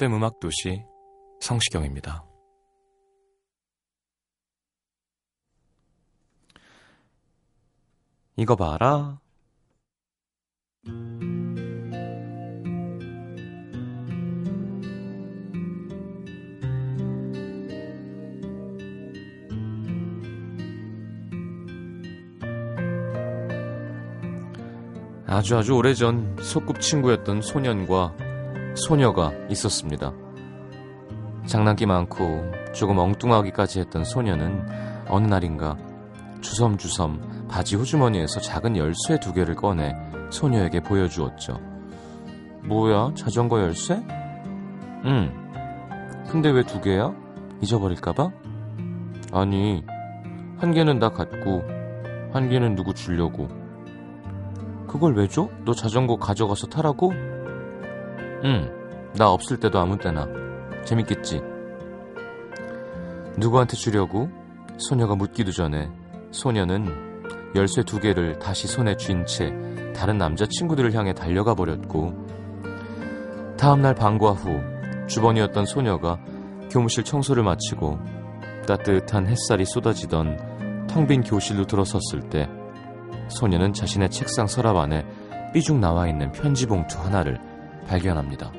FM 음악 도시 성시경입니다. 이거 봐라. 아주 아주 오래전 소꿉친구였던 소년과 소녀가 있었습니다. 장난기 많고 조금 엉뚱하기까지 했던 소녀는 어느 날인가 주섬주섬 바지 호주머니에서 작은 열쇠 두 개를 꺼내 소녀에게 보여주었죠. 뭐야? 자전거 열쇠? 응. 근데 왜 두 개야? 잊어버릴까봐? 아니, 한 개는 나 갖고, 한 개는 누구 주려고. 그걸 왜 줘? 너 자전거 가져가서 타라고? 응, 나 없을 때도 아무 때나. 재밌겠지? 누구한테 주려고? 소녀가 묻기도 전에 소녀는 열쇠 두 개를 다시 손에 쥔 채 다른 남자친구들을 향해 달려가 버렸고 다음날 방과 후 주번이었던 소녀가 교무실 청소를 마치고 따뜻한 햇살이 쏟아지던 텅 빈 교실로 들어섰을 때 소녀는 자신의 책상 서랍 안에 삐죽 나와 있는 편지 봉투 하나를 발견합니다.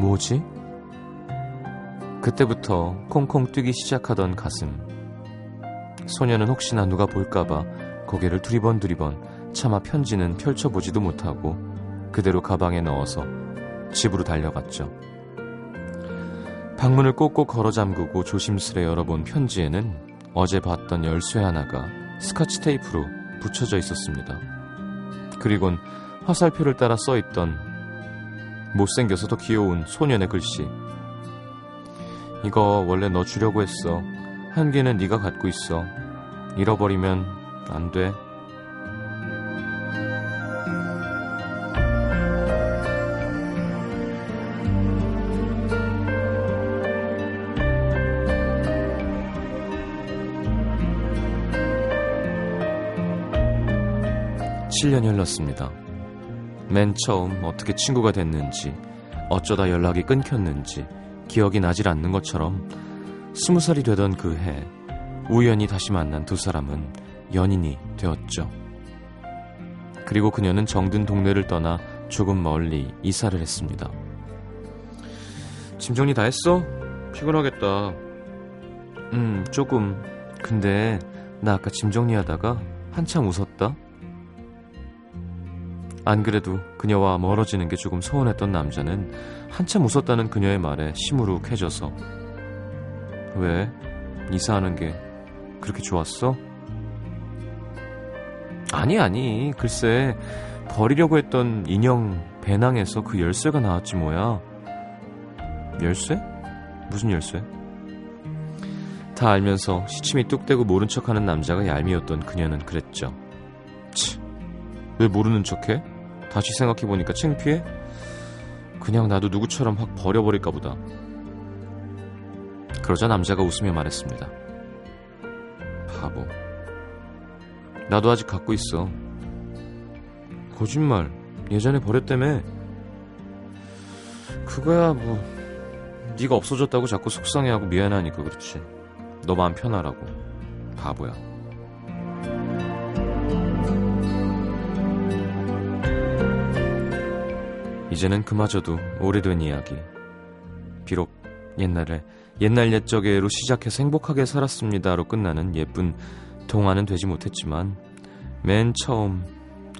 뭐지? 그때부터 콩콩 뛰기 시작하던 가슴. 소녀는 혹시나 누가 볼까봐 고개를 두리번 두리번 차마 편지는 펼쳐보지도 못하고 그대로 가방에 넣어서 집으로 달려갔죠. 방문을 꼭꼭 걸어 잠그고 조심스레 열어본 편지에는 어제 봤던 열쇠 하나가 스카치 테이프로 붙여져 있었습니다. 그리곤 화살표를 따라 써있던 못생겨서도 귀여운 소년의 글씨. 이거 원래 너 주려고 했어. 한 개는 네가 갖고 있어. 잃어버리면 안 돼. 칠 년이 흘렀습니다. 맨 처음 어떻게 친구가 됐는지, 어쩌다 연락이 끊겼는지 기억이 나질 않는 것처럼 스무 살이 되던 그 해, 우연히 다시 만난 두 사람은 연인이 되었죠. 그리고 그녀는 정든 동네를 떠나 조금 멀리 이사를 했습니다. 짐 정리 다 했어? 피곤하겠다. 음, 조금. 근데 나 아까 짐 정리하다가 한참 웃었다. 안 그래도 그녀와 멀어지는 게 조금 서운했던 남자는 한참 웃었다는 그녀의 말에 시무룩해져서 왜? 이사하는 게 그렇게 좋았어? 아니 아니 글쎄 버리려고 했던 인형 배낭에서 그 열쇠가 나왔지 뭐야 열쇠? 무슨 열쇠? 다 알면서 시침이 뚝대고 모른 척하는 남자가 얄미웠던 그녀는 그랬죠 치, 왜 모르는 척해? 다시 생각해보니까 창피해? 그냥 나도 누구처럼 확 버려버릴까 보다. 그러자 남자가 웃으며 말했습니다. 바보. 나도 아직 갖고 있어. 거짓말. 예전에 버렸다며. 그거야 뭐 네가 없어졌다고 자꾸 속상해하고 미안하니까 그렇지. 너 마음 편하라고. 바보야. 이제는 그마저도 오래된 이야기. 비록 옛날에 옛날 옛적에로 시작해서 행복하게 살았습니다로 끝나는 예쁜 동화는 되지 못했지만 맨 처음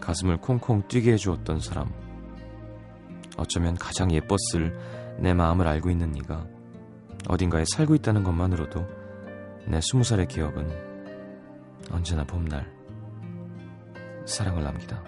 가슴을 콩콩 뛰게 해주었던 사람. 어쩌면 가장 예뻤을 내 마음을 알고 있는 네가 어딘가에 살고 있다는 것만으로도 내 스무 살의 기억은 언제나 봄날 사랑을 남기다.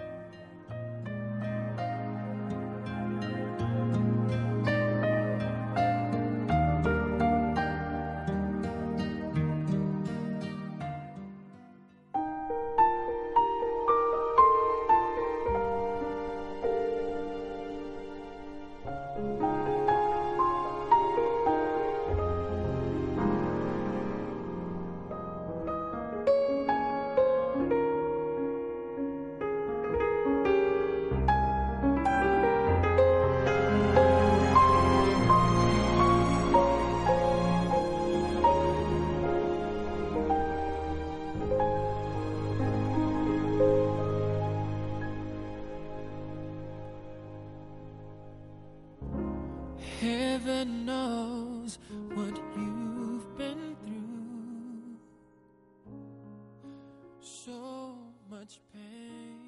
Heaven knows what you've been through. So much pain.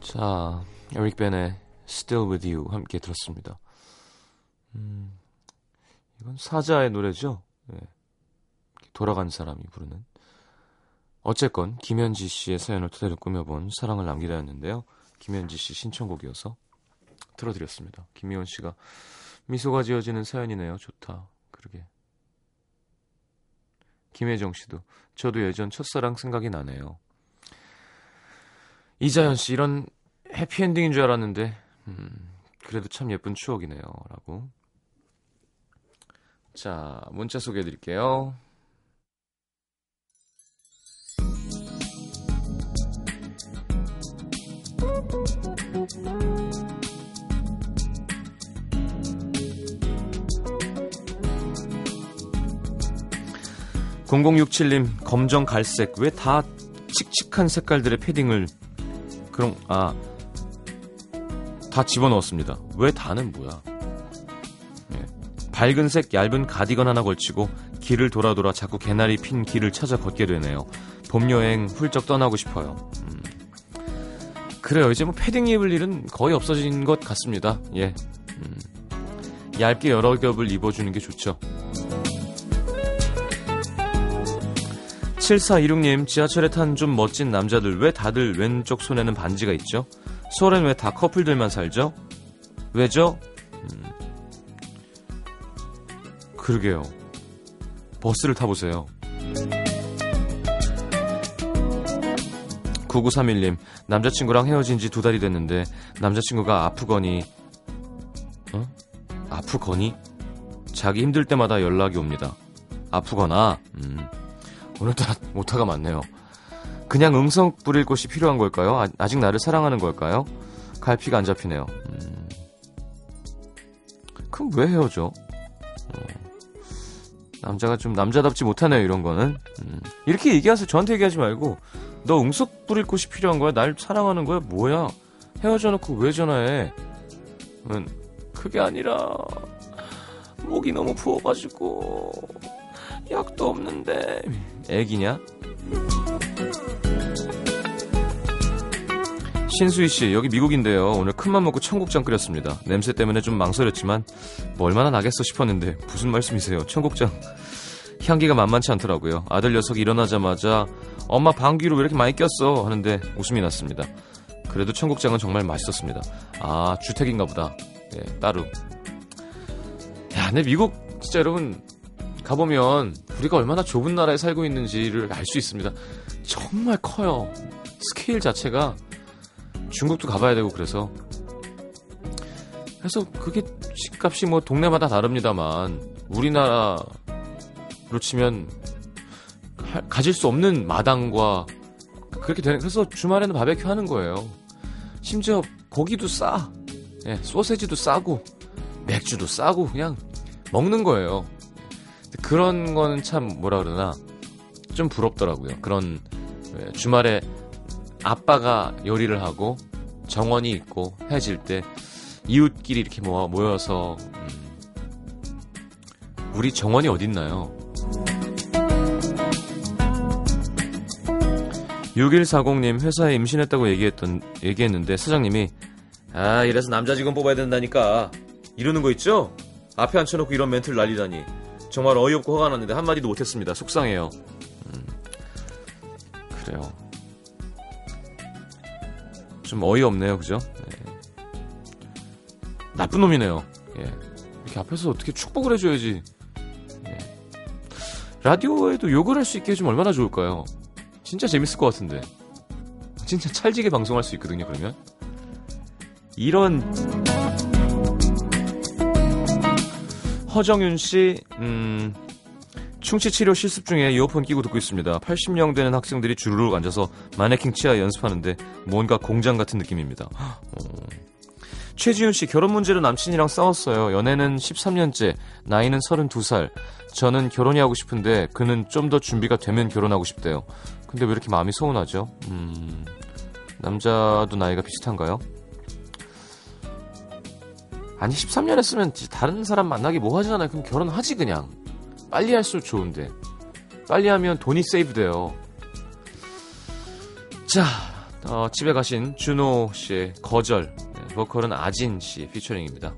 자, 에릭 벤의 Still With You 함께 들었습니다. 음, 이건 사자의 노래죠? 네. 돌아간 사람이 부르는. 어쨌건 김현지 씨의 사연을 토대로 꾸며본 사랑을 남기다였는데요. 김현지 씨 신청곡이어서 틀어드렸습니다. 김미원 씨가 미소가 지어지는 사연이네요. 좋다. 그러게. 김혜정 씨도 저도 예전 첫사랑 생각이 나네요. 이자연 씨 이런 해피엔딩인 줄 알았는데 음, 그래도 참 예쁜 추억이네요. 라고. 자, 문자 소개해 드릴게요. (0067님) 검정 갈색 왜 다 칙칙한 색깔들의 패딩을 그럼 아 다 집어넣었습니다. 왜 다는 뭐야? 예. 밝은색 얇은 가디건 하나 걸치고 길을 돌아 돌아 자꾸 개나리 핀 길을 찾아 걷게 되네요. 봄 여행 훌쩍 떠나고 싶어요. 음. 그래요. 이제 뭐 패딩 입을 일은 거의 없어진 것 같습니다. 예. 음. 얇게 여러 겹을 입어주는 게 좋죠. 7426님, 지하철에 탄 좀 멋진 남자들, 왜 다들 왼쪽 손에는 반지가 있죠? 서울엔 왜 다 커플들만 살죠? 왜죠? 음. 그러게요. 버스를 타보세요. 9931님, 남자친구랑 헤어진 지 두 달이 됐는데, 남자친구가 아프거니, 어? 아프거니? 자기 힘들 때마다 연락이 옵니다. 아프거나, 음. 오늘따라 오타가 많네요. 그냥 응성 부릴 곳이 필요한 걸까요? 아, 직 나를 사랑하는 걸까요? 갈피가 안 잡히네요. 음. 그럼 왜 헤어져? 어. 남자가 좀 남자답지 못하네요, 이런 거는. 음. 이렇게 얘기하세요. 저한테 얘기하지 말고, 너 응석 부릴 곳이 필요한 거야? 날 사랑하는 거야? 뭐야? 헤어져 놓고 왜 전화해? 음, 그게 아니라, 목이 너무 부어가지고, 약도 없는데. 애기냐? 신수희 씨, 여기 미국인데요. 오늘 큰맘 먹고 청국장 끓였습니다. 냄새 때문에 좀 망설였지만 뭐 얼마나 나겠어 싶었는데 무슨 말씀이세요? 청국장 향기가 만만치 않더라고요. 아들 녀석이 일어나자마자 엄마 방귀로 왜 이렇게 많이 꼈어? 하는데 웃음이 났습니다. 그래도 청국장은 정말 맛있었습니다. 아 주택인가 보다. 예, 따로. 야, 근데 미국 진짜 여러분 가보면 우리가 얼마나 좁은 나라에 살고 있는지를 알 수 있습니다. 정말 커요. 스케일 자체가 중국도 가봐야 되고 그래서 그래서 그게 집값이 뭐 동네마다 다릅니다만 우리나라로 치면 가질 수 없는 마당과 그렇게 되는 그래서 주말에는 바베큐 하는 거예요. 심지어 고기도 싸, 예, 소세지도 싸고 맥주도 싸고 그냥 먹는 거예요. 그런 거는 참 뭐라 그러나 좀 부럽더라고요. 그런 예, 주말에 아빠가 요리를 하고 정원이 있고 해질 때 이웃끼리 이렇게 모아, 모여서 음, 우리 정원이 어딨나요? 6140님 회사에 임신했다고 얘기했던 얘기했는데 사장님이 아 이래서 남자 직원 뽑아야 된다니까 이러는 거 있죠? 앞에 앉혀놓고 이런 멘트를 날리다니 정말 어이없고 화가 났는데 한마디도 못했습니다 속상해요 음, 그래요 좀 어이없네요 그죠? 네. 나쁜 놈이네요 예. 이렇게 앞에서 어떻게 축복을 해줘야지 예. 라디오에도 욕을 할 수 있게 해주면 얼마나 좋을까요? 진짜 재밌을 것 같은데. 진짜 찰지게 방송할 수 있거든요, 그러면. 이런. 허정윤 씨, 음, 충치 치료 실습 중에 이어폰 끼고 듣고 있습니다. 80명 되는 학생들이 주르륵 앉아서 마네킹 치아 연습하는데 뭔가 공장 같은 느낌입니다. 어. 최지훈 씨, 결혼 문제로 남친이랑 싸웠어요. 연애는 13년째, 나이는 32살. 저는 결혼이 하고 싶은데 그는 좀 더 준비가 되면 결혼하고 싶대요. 근데 왜 이렇게 마음이 서운하죠? 음, 남자도 나이가 비슷한가요? 아니 13년 했으면 다른 사람 만나기 뭐 하잖아요. 그럼 결혼하지 그냥. 빨리 할수록 좋은데. 빨리 하면 돈이 세이브 돼요. 자, 어, 집에 가신 준호 씨의 거절. 네, 보컬은 아진 씨 피처링입니다.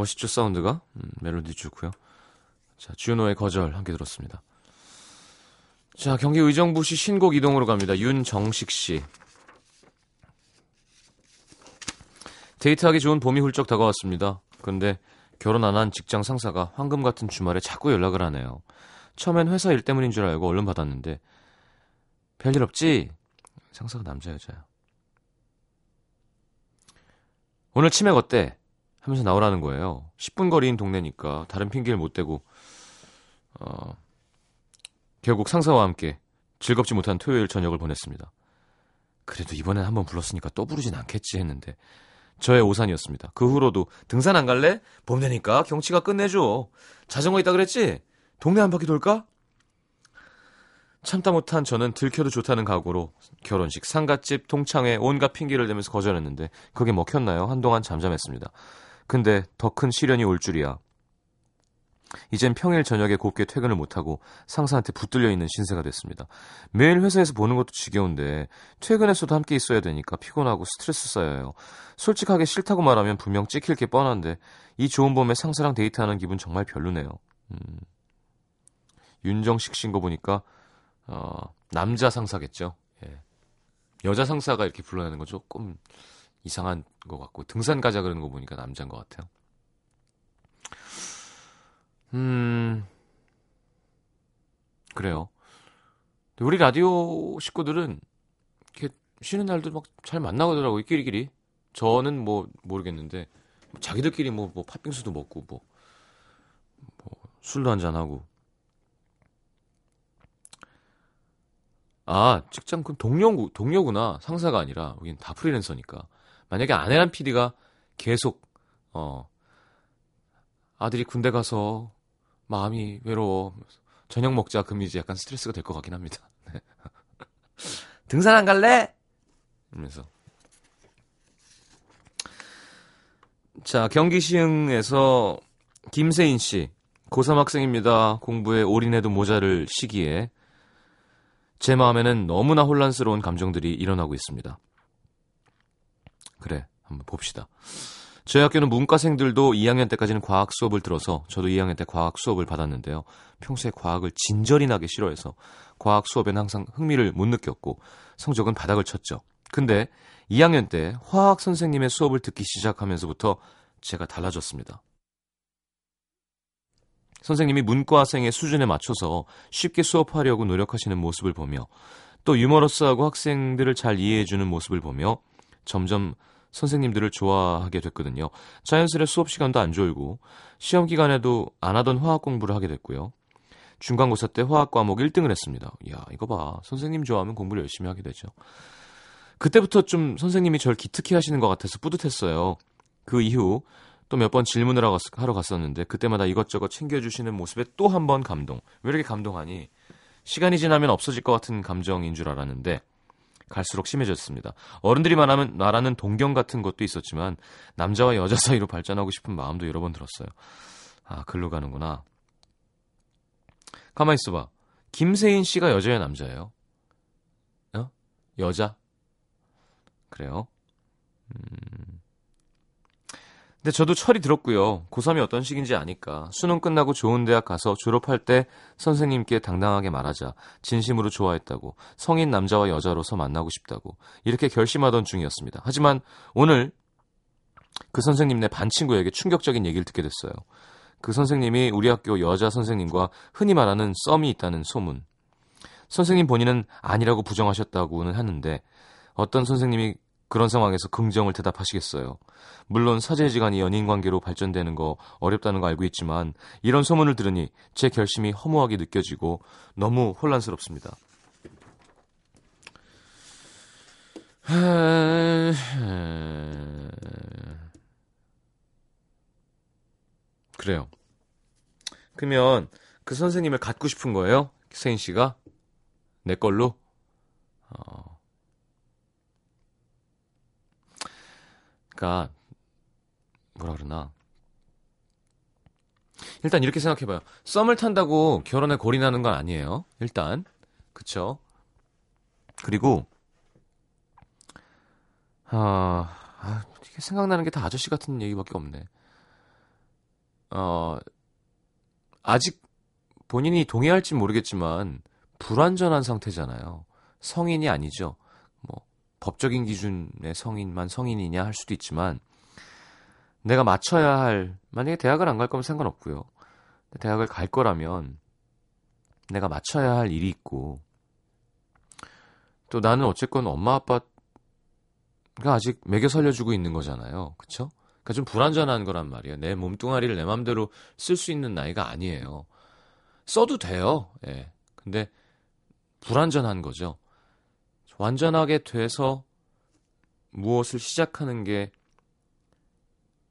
멋있죠 사운드가 음, 멜로디 좋고요. 자 주노의 거절 함께 들었습니다. 자 경기 의정부시 신곡 이동으로 갑니다. 윤정식 씨. 데이트하기 좋은 봄이 훌쩍 다가왔습니다. 그런데 결혼 안 한 직장 상사가 황금 같은 주말에 자꾸 연락을 하네요. 처음엔 회사 일 때문인 줄 알고 얼른 받았는데 별일 없지? 상사가 남자 여자야. 오늘 치맥 어때? 하면서 나오라는 거예요. 10분 거리인 동네니까 다른 핑계를 못 대고 어, 결국 상사와 함께 즐겁지 못한 토요일 저녁을 보냈습니다. 그래도 이번엔 한번 불렀으니까 또 부르진 않겠지 했는데 저의 오산이었습니다. 그 후로도 등산 안 갈래? 봄 되니까 경치가 끝내줘. 자전거 있다 그랬지? 동네 한 바퀴 돌까? 참다 못한 저는 들켜도 좋다는 각오로 결혼식, 상갓집, 동창회 온갖 핑계를 대면서 거절했는데 그게 먹혔나요? 한동안 잠잠했습니다. 근데 더 큰 시련이 올 줄이야. 이젠 평일 저녁에 곱게 퇴근을 못하고 상사한테 붙들려 있는 신세가 됐습니다. 매일 회사에서 보는 것도 지겨운데 퇴근했어도 함께 있어야 되니까 피곤하고 스트레스 쌓여요. 솔직하게 싫다고 말하면 분명 찍힐 게 뻔한데 이 좋은 봄에 상사랑 데이트하는 기분 정말 별로네요. 음. 윤정식 씨인 거 보니까 어, 남자 상사겠죠. 예. 여자 상사가 이렇게 불러내는 건 조금 이상한 것 같고 등산 가자 그러는 거 보니까 남자인 것 같아요. 음 그래요. 우리 라디오 식구들은 이렇게 쉬는 날도 막 잘 만나더라고요. 끼리끼리. 저는 뭐 모르겠는데 자기들끼리 뭐, 뭐 팥빙수도 먹고 뭐, 뭐 술도 한잔 하고. 아 직장 그 동료 동료구나 상사가 아니라 여긴 다 프리랜서니까. 만약에 아내란 PD가 계속 어 아들이 군대 가서 마음이 외로워 저녁 먹자 금이지 약간 스트레스가 될 것 같긴 합니다. 네. 등산 안 갈래? 이러면서 자 경기 시흥에서 김세인 씨 고3 학생입니다. 공부에 올인해도 모자를 시기에 제 마음에는 너무나 혼란스러운 감정들이 일어나고 있습니다. 그래, 한번 봅시다. 저희 학교는 문과생들도 2학년 때까지는 과학 수업을 들어서 저도 2학년 때 과학 수업을 받았는데요. 평소에 과학을 진절이 나게 싫어해서 과학 수업엔 항상 흥미를 못 느꼈고 성적은 바닥을 쳤죠. 근데 2학년 때 화학 선생님의 수업을 듣기 시작하면서부터 제가 달라졌습니다. 선생님이 문과생의 수준에 맞춰서 쉽게 수업하려고 노력하시는 모습을 보며 또 유머러스하고 학생들을 잘 이해해주는 모습을 보며 점점 선생님들을 좋아하게 됐거든요. 자연스레 수업 시간도 안 졸고 시험 기간에도 안 하던 화학 공부를 하게 됐고요. 중간고사 때 화학 과목 1등을 했습니다. 이야, 이거 봐. 선생님 좋아하면 공부를 열심히 하게 되죠. 그때부터 좀 선생님이 절 기특해 하시는 것 같아서 뿌듯했어요. 그 이후 또 몇 번 질문을 하러 갔었는데 그때마다 이것저것 챙겨주시는 모습에 또 한 번 감동. 왜 이렇게 감동하니? 시간이 지나면 없어질 것 같은 감정인 줄 알았는데 갈수록 심해졌습니다. 어른들이 말하면 말하는 동경 같은 것도 있었지만 남자와 여자 사이로 발전하고 싶은 마음도 여러 번 들었어요. 아, 글로 가는구나. 가만 있어봐. 김세인 씨가 여자예요, 남자예요? 어? 여자? 그래요? 음. 근데 저도 철이 들었고요. 고3이 어떤 시기인지 아니까 수능 끝나고 좋은 대학 가서 졸업할 때 선생님께 당당하게 말하자. 진심으로 좋아했다고. 성인 남자와 여자로서 만나고 싶다고. 이렇게 결심하던 중이었습니다. 하지만 오늘 그 선생님네 반 친구에게 충격적인 얘기를 듣게 됐어요. 그 선생님이 우리 학교 여자 선생님과 흔히 말하는 썸이 있다는 소문. 선생님 본인은 아니라고 부정하셨다고는 하는데 어떤 선생님이 그런 상황에서 긍정을 대답하시겠어요. 물론 사제지간이 연인 관계로 발전되는 거 어렵다는 거 알고 있지만 이런 소문을 들으니 제 결심이 허무하게 느껴지고 너무 혼란스럽습니다. 그래요. 그러면 그 선생님을 갖고 싶은 거예요? 세인 씨가? 내 걸로? 어. 그러니까 뭐라 그러나 일단 이렇게 생각해봐요. 썸을 탄다고 결혼에 골인하는 건 아니에요. 일단 그쵸? 그리고 아, 아 생각나는 게 다 아저씨 같은 얘기밖에 없네. 어 아직 본인이 동의할지 모르겠지만 불완전한 상태잖아요. 성인이 아니죠. 뭐 법적인 기준의 성인만 성인이냐 할 수도 있지만 내가 맞춰야 할 만약에 대학을 안 갈 거면 상관없고요. 대학을 갈 거라면 내가 맞춰야 할 일이 있고 또 나는 어쨌건 엄마 아빠가 아직 매겨 살려주고 있는 거잖아요. 그쵸? 그러니까 좀 불완전한 거란 말이에요. 내 몸뚱아리를 내 맘대로 쓸 수 있는 나이가 아니에요. 써도 돼요. 예. 근데 불완전한 거죠. 완전하게 돼서 무엇을 시작하는 게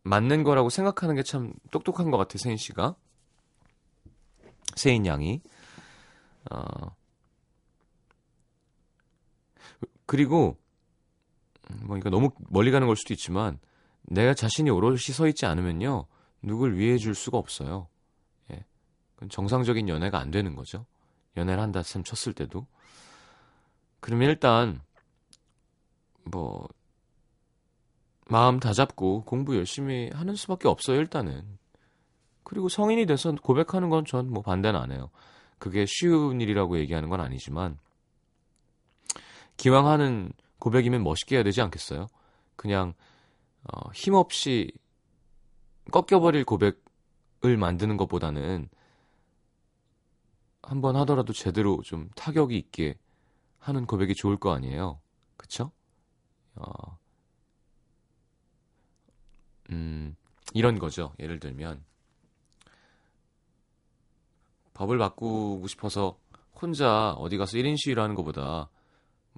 맞는 거라고 생각하는 게 참 똑똑한 것 같아, 세인 씨가. 세인 양이. 어. 그리고, 뭐, 이거 너무 멀리 가는 걸 수도 있지만, 내가 자신이 오롯이 서 있지 않으면요, 누굴 위해 줄 수가 없어요. 예. 정상적인 연애가 안 되는 거죠. 연애를 한다 셈 쳤을 때도. 그러면 일단, 뭐, 마음 다잡고 공부 열심히 하는 수밖에 없어요, 일단은. 그리고 성인이 돼서 고백하는 건 전 뭐 반대는 안 해요. 그게 쉬운 일이라고 얘기하는 건 아니지만, 기왕 하는 고백이면 멋있게 해야 되지 않겠어요? 그냥, 어, 힘없이 꺾여버릴 고백을 만드는 것보다는 한번 하더라도 제대로 좀 타격이 있게 하는 고백이 좋을 거 아니에요. 그쵸? 어, 음, 이런 거죠. 예를 들면 법을 바꾸고 싶어서 혼자 어디 가서 1인 시위를 하는 것보다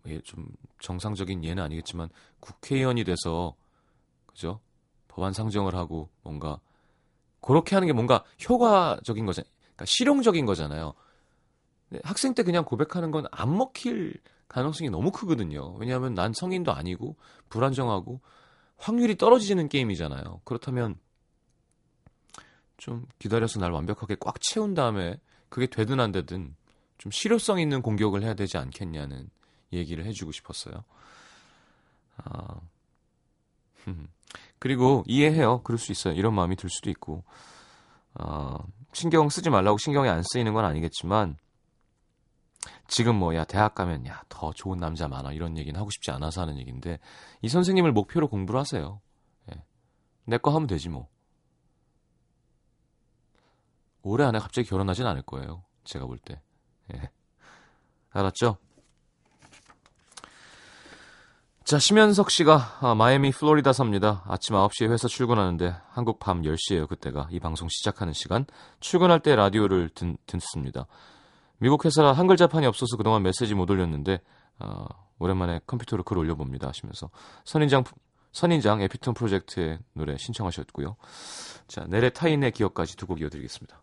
뭐좀 정상적인 예는 아니겠지만 국회의원이 돼서 그죠? 법안 상정을 하고 뭔가 그렇게 하는 게 뭔가 효과적인 거잖아요. 그러니까 실용적인 거잖아요. 학생 때 그냥 고백하는 건 안 먹힐 가능성이 너무 크거든요. 왜냐하면 난 성인도 아니고 불안정하고 확률이 떨어지는 게임이잖아요. 그렇다면 좀 기다려서 날 완벽하게 꽉 채운 다음에 그게 되든 안 되든 좀 실효성 있는 공격을 해야 되지 않겠냐는 얘기를 해주고 싶었어요. 아, 그리고 이해해요. 그럴 수 있어요. 이런 마음이 들 수도 있고. 아, 신경 쓰지 말라고 신경이 안 쓰이는 건 아니겠지만 지금 뭐 야 대학 가면 야 더 좋은 남자 많아 이런 얘기는 하고 싶지 않아서 하는 얘기인데 이 선생님을 목표로 공부를 하세요. 예. 내거 하면 되지 뭐. 올해 안에 갑자기 결혼하진 않을 거예요. 제가 볼 때. 예. 알았죠? 자, 심현석 씨가 아, 마이애미 플로리다 삽니다. 아침 9시에 회사 출근하는데 한국 밤 10시에요. 그때가 이 방송 시작하는 시간. 출근할 때 라디오를 듣, 듣습니다. 미국 회사라 한글 자판이 없어서 그동안 메시지 못 올렸는데 어, 오랜만에 컴퓨터로 글 올려봅니다 하시면서 선인장 선인장 에피톤 프로젝트의 노래 신청하셨고요. 자, 내래 타인의 기억까지 두 곡 이어드리겠습니다.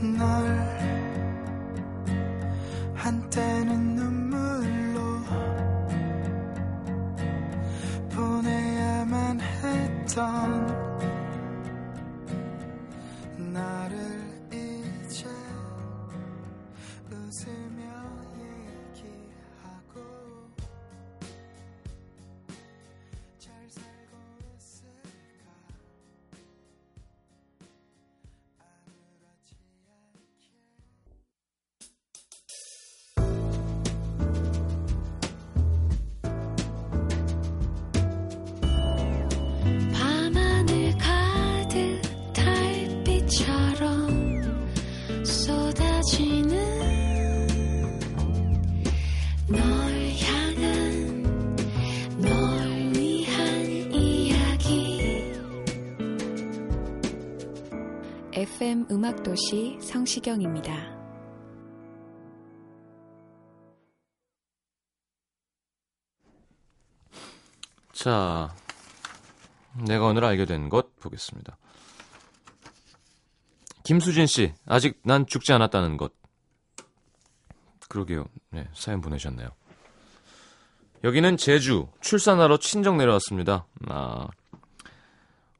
No. FM 음악도시 성시경입니다. 자, 내가 오늘 알게 된 것 보겠습니다. 김수진 씨, 아직 난 죽지 않았다는 것. 그러게요. 네, 사연 보내셨네요. 여기는 제주, 출산하러 친정 내려왔습니다. 아,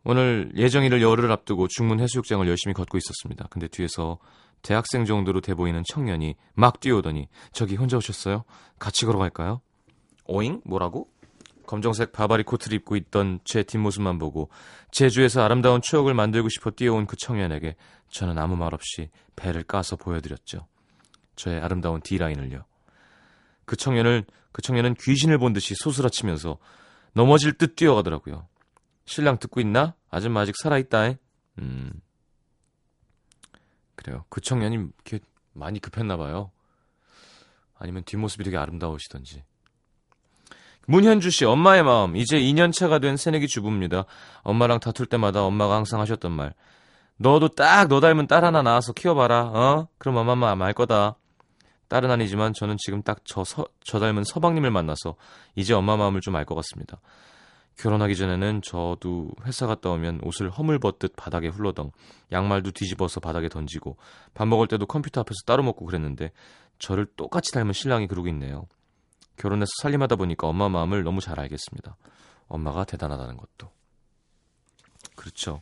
오늘 예정일을 열흘 앞두고 중문 해수욕장을 열심히 걷고 있었습니다. 근데 뒤에서 대학생 정도로 돼 보이는 청년이 막 뛰어오더니 저기 혼자 오셨어요? 같이 걸어갈까요? 오잉? 뭐라고? 검정색 바바리 코트를 입고 있던 제 뒷모습만 보고 제주에서 아름다운 추억을 만들고 싶어 뛰어온 그 청년에게 저는 아무 말 없이 배를 까서 보여드렸죠. 저의 아름다운 D라인을요. 그 청년을, 그 청년은 귀신을 본 듯이 소스라치면서 넘어질 듯 뛰어가더라고요. 신랑 듣고 있나? 아줌마 아직 살아있다. 음. 그래요. 그 청년이 이렇게 많이 급했나 봐요. 아니면 뒷모습이 되게 아름다우시던지. 문현주 씨, 엄마의 마음. 이제 2년 차가 된 새내기 주부입니다. 엄마랑 다툴 때마다 엄마가 항상 하셨던 말. 너도 딱 너 닮은 딸 하나 낳아서 키워봐라. 어? 그럼 엄마만 말 거다. 딸은 아니지만 저는 지금 딱 저 저 닮은 서방님을 만나서 이제 엄마 마음을 좀 알 것 같습니다. 결혼하기 전에는 저도 회사 갔다 오면 옷을 허물벗듯 바닥에 흘러덩 양말도 뒤집어서 바닥에 던지고 밥 먹을 때도 컴퓨터 앞에서 따로 먹고 그랬는데 저를 똑같이 닮은 신랑이 그러고 있네요. 결혼해서 살림하다 보니까 엄마 마음을 너무 잘 알겠습니다. 엄마가 대단하다는 것도. 그렇죠.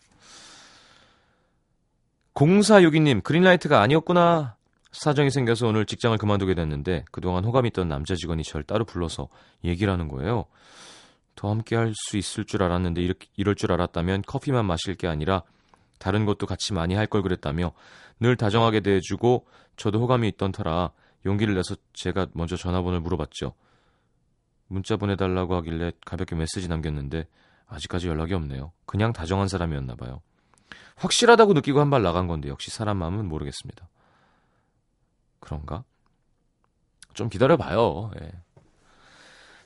0462님, 그린라이트가 아니었구나. 사정이 생겨서 오늘 직장을 그만두게 됐는데 그동안 호감 있던 남자 직원이 저를 따로 불러서 얘기를 하는 거예요. 더 함께 할 수 있을 줄 알았는데 이렇게, 이럴 줄 알았다면 커피만 마실 게 아니라 다른 것도 같이 많이 할 걸 그랬다며 늘 다정하게 대해주고 저도 호감이 있던 터라 용기를 내서 제가 먼저 전화번호를 물어봤죠. 문자 보내달라고 하길래 가볍게 메시지 남겼는데 아직까지 연락이 없네요. 그냥 다정한 사람이었나 봐요. 확실하다고 느끼고 한 발 나간 건데 역시 사람 마음은 모르겠습니다. 그런가? 좀 기다려봐요. 예.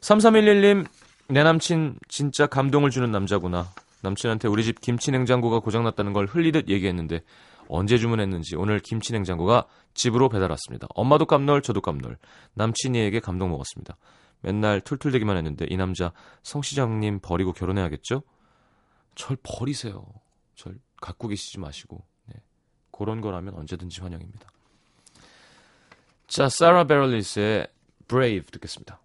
3311님, 내 남친 진짜 감동을 주는 남자구나. 남친한테 우리 집 김치 냉장고가 고장났다는 걸 흘리듯 얘기했는데 언제 주문했는지 오늘 김치 냉장고가 집으로 배달 왔습니다. 엄마도 깜놀, 저도 깜놀. 남친이에게 감동 먹었습니다. 맨날 툴툴대기만 했는데 이 남자 성 시장님 버리고 결혼해야겠죠? 절 버리세요. 절 갖고 계시지 마시고. 네. 그런 거라면 언제든지 환영입니다. 자, 사라 베럴리스의 Brave 듣겠습니다.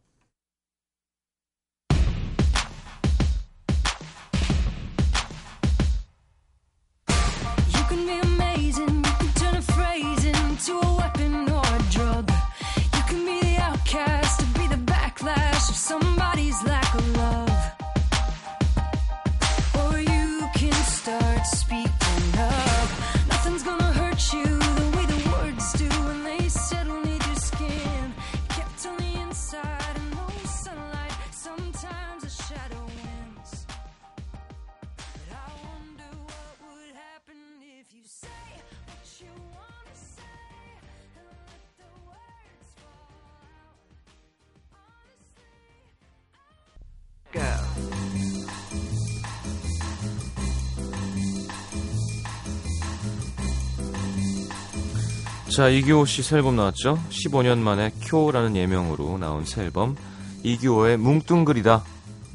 자, 이규호 씨 새 앨범 나왔죠? 15년 만에 쿄라는 예명으로 나온 새 앨범 이규호의 뭉뚱그리다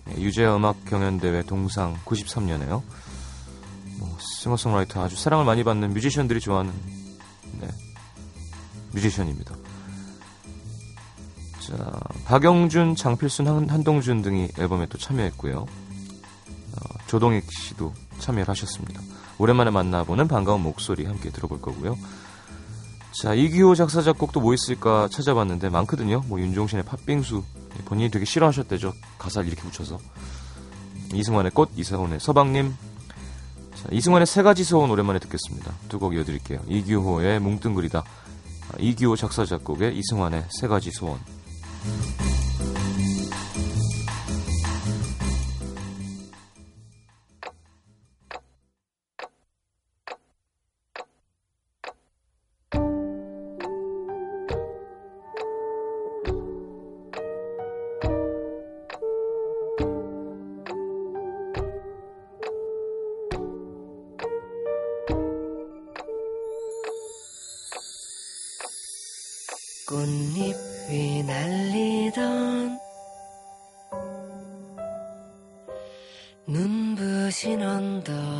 네, 유재 음악 경연대회 동상 93년에요. 뭐, 싱어송라이터 아주 사랑을 많이 받는 뮤지션들이 좋아하는 네, 뮤지션입니다. 자, 박영준, 장필순, 한, 동준 등이 앨범에 또 참여했고요. 어, 조동익 씨도 참여를 하셨습니다. 오랜만에 만나보는 반가운 목소리 함께 들어볼 거고요. 자, 이기호 작사 작곡도 뭐 있을까 찾아봤는데 많거든요. 뭐 윤종신의 팥빙수 본인이 되게 싫어하셨대죠. 가사를 이렇게 붙여서. 이승환의 꽃, 이사원의 서방님. 자, 이승환의 세 가지 소원 오랜만에 듣겠습니다. 두 곡 이어드릴게요. 이기호의 뭉뚱그리다. 아, 이기호 작사 작곡의 이승환의 세 가지 소원. 꽃잎이 날리던 눈부신 언덕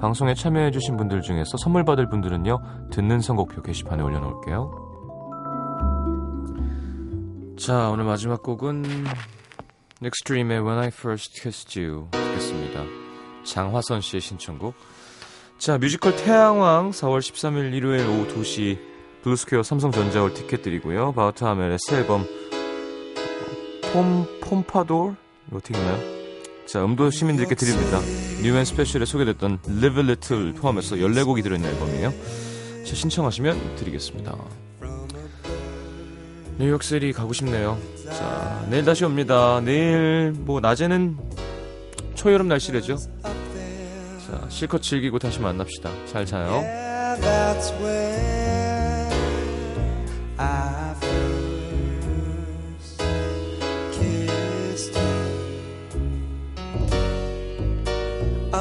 방송에 참여해주신 분들 중에서 선물 받을 분들은요, 듣는 선곡표 게시판에 올려놓을게요. 자, 오늘 마지막 곡은 익스트림의 When I First Kissed You 듣겠습니다. 장화선 씨의 신청곡. 자, 뮤지컬 태양왕 4월 13일 일요일 오후 2시 블루스퀘어 삼성전자홀 티켓 드리고요. 바우터 하멜의 새 앨범 폼 폼파돌 어떻게 읽나요? 자, 음도시민들께 드립니다. New and Special에 소개됐던 Live a Little 포함해서 14곡이 들어있는 앨범이에요. 자, 신청하시면 드리겠습니다. 뉴욕시리 가고 싶네요. 자, 내일 다시 옵니다. 내일 뭐 낮에는 초여름 날씨래죠. 자, 실컷 즐기고 다시 만납시다. 잘 자요.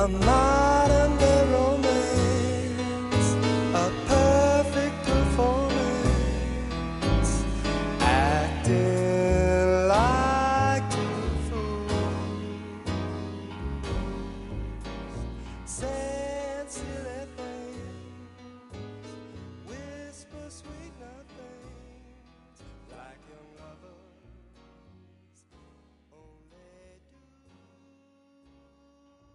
my